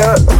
yeah.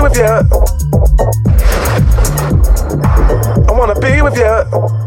with you. I wanna be with you.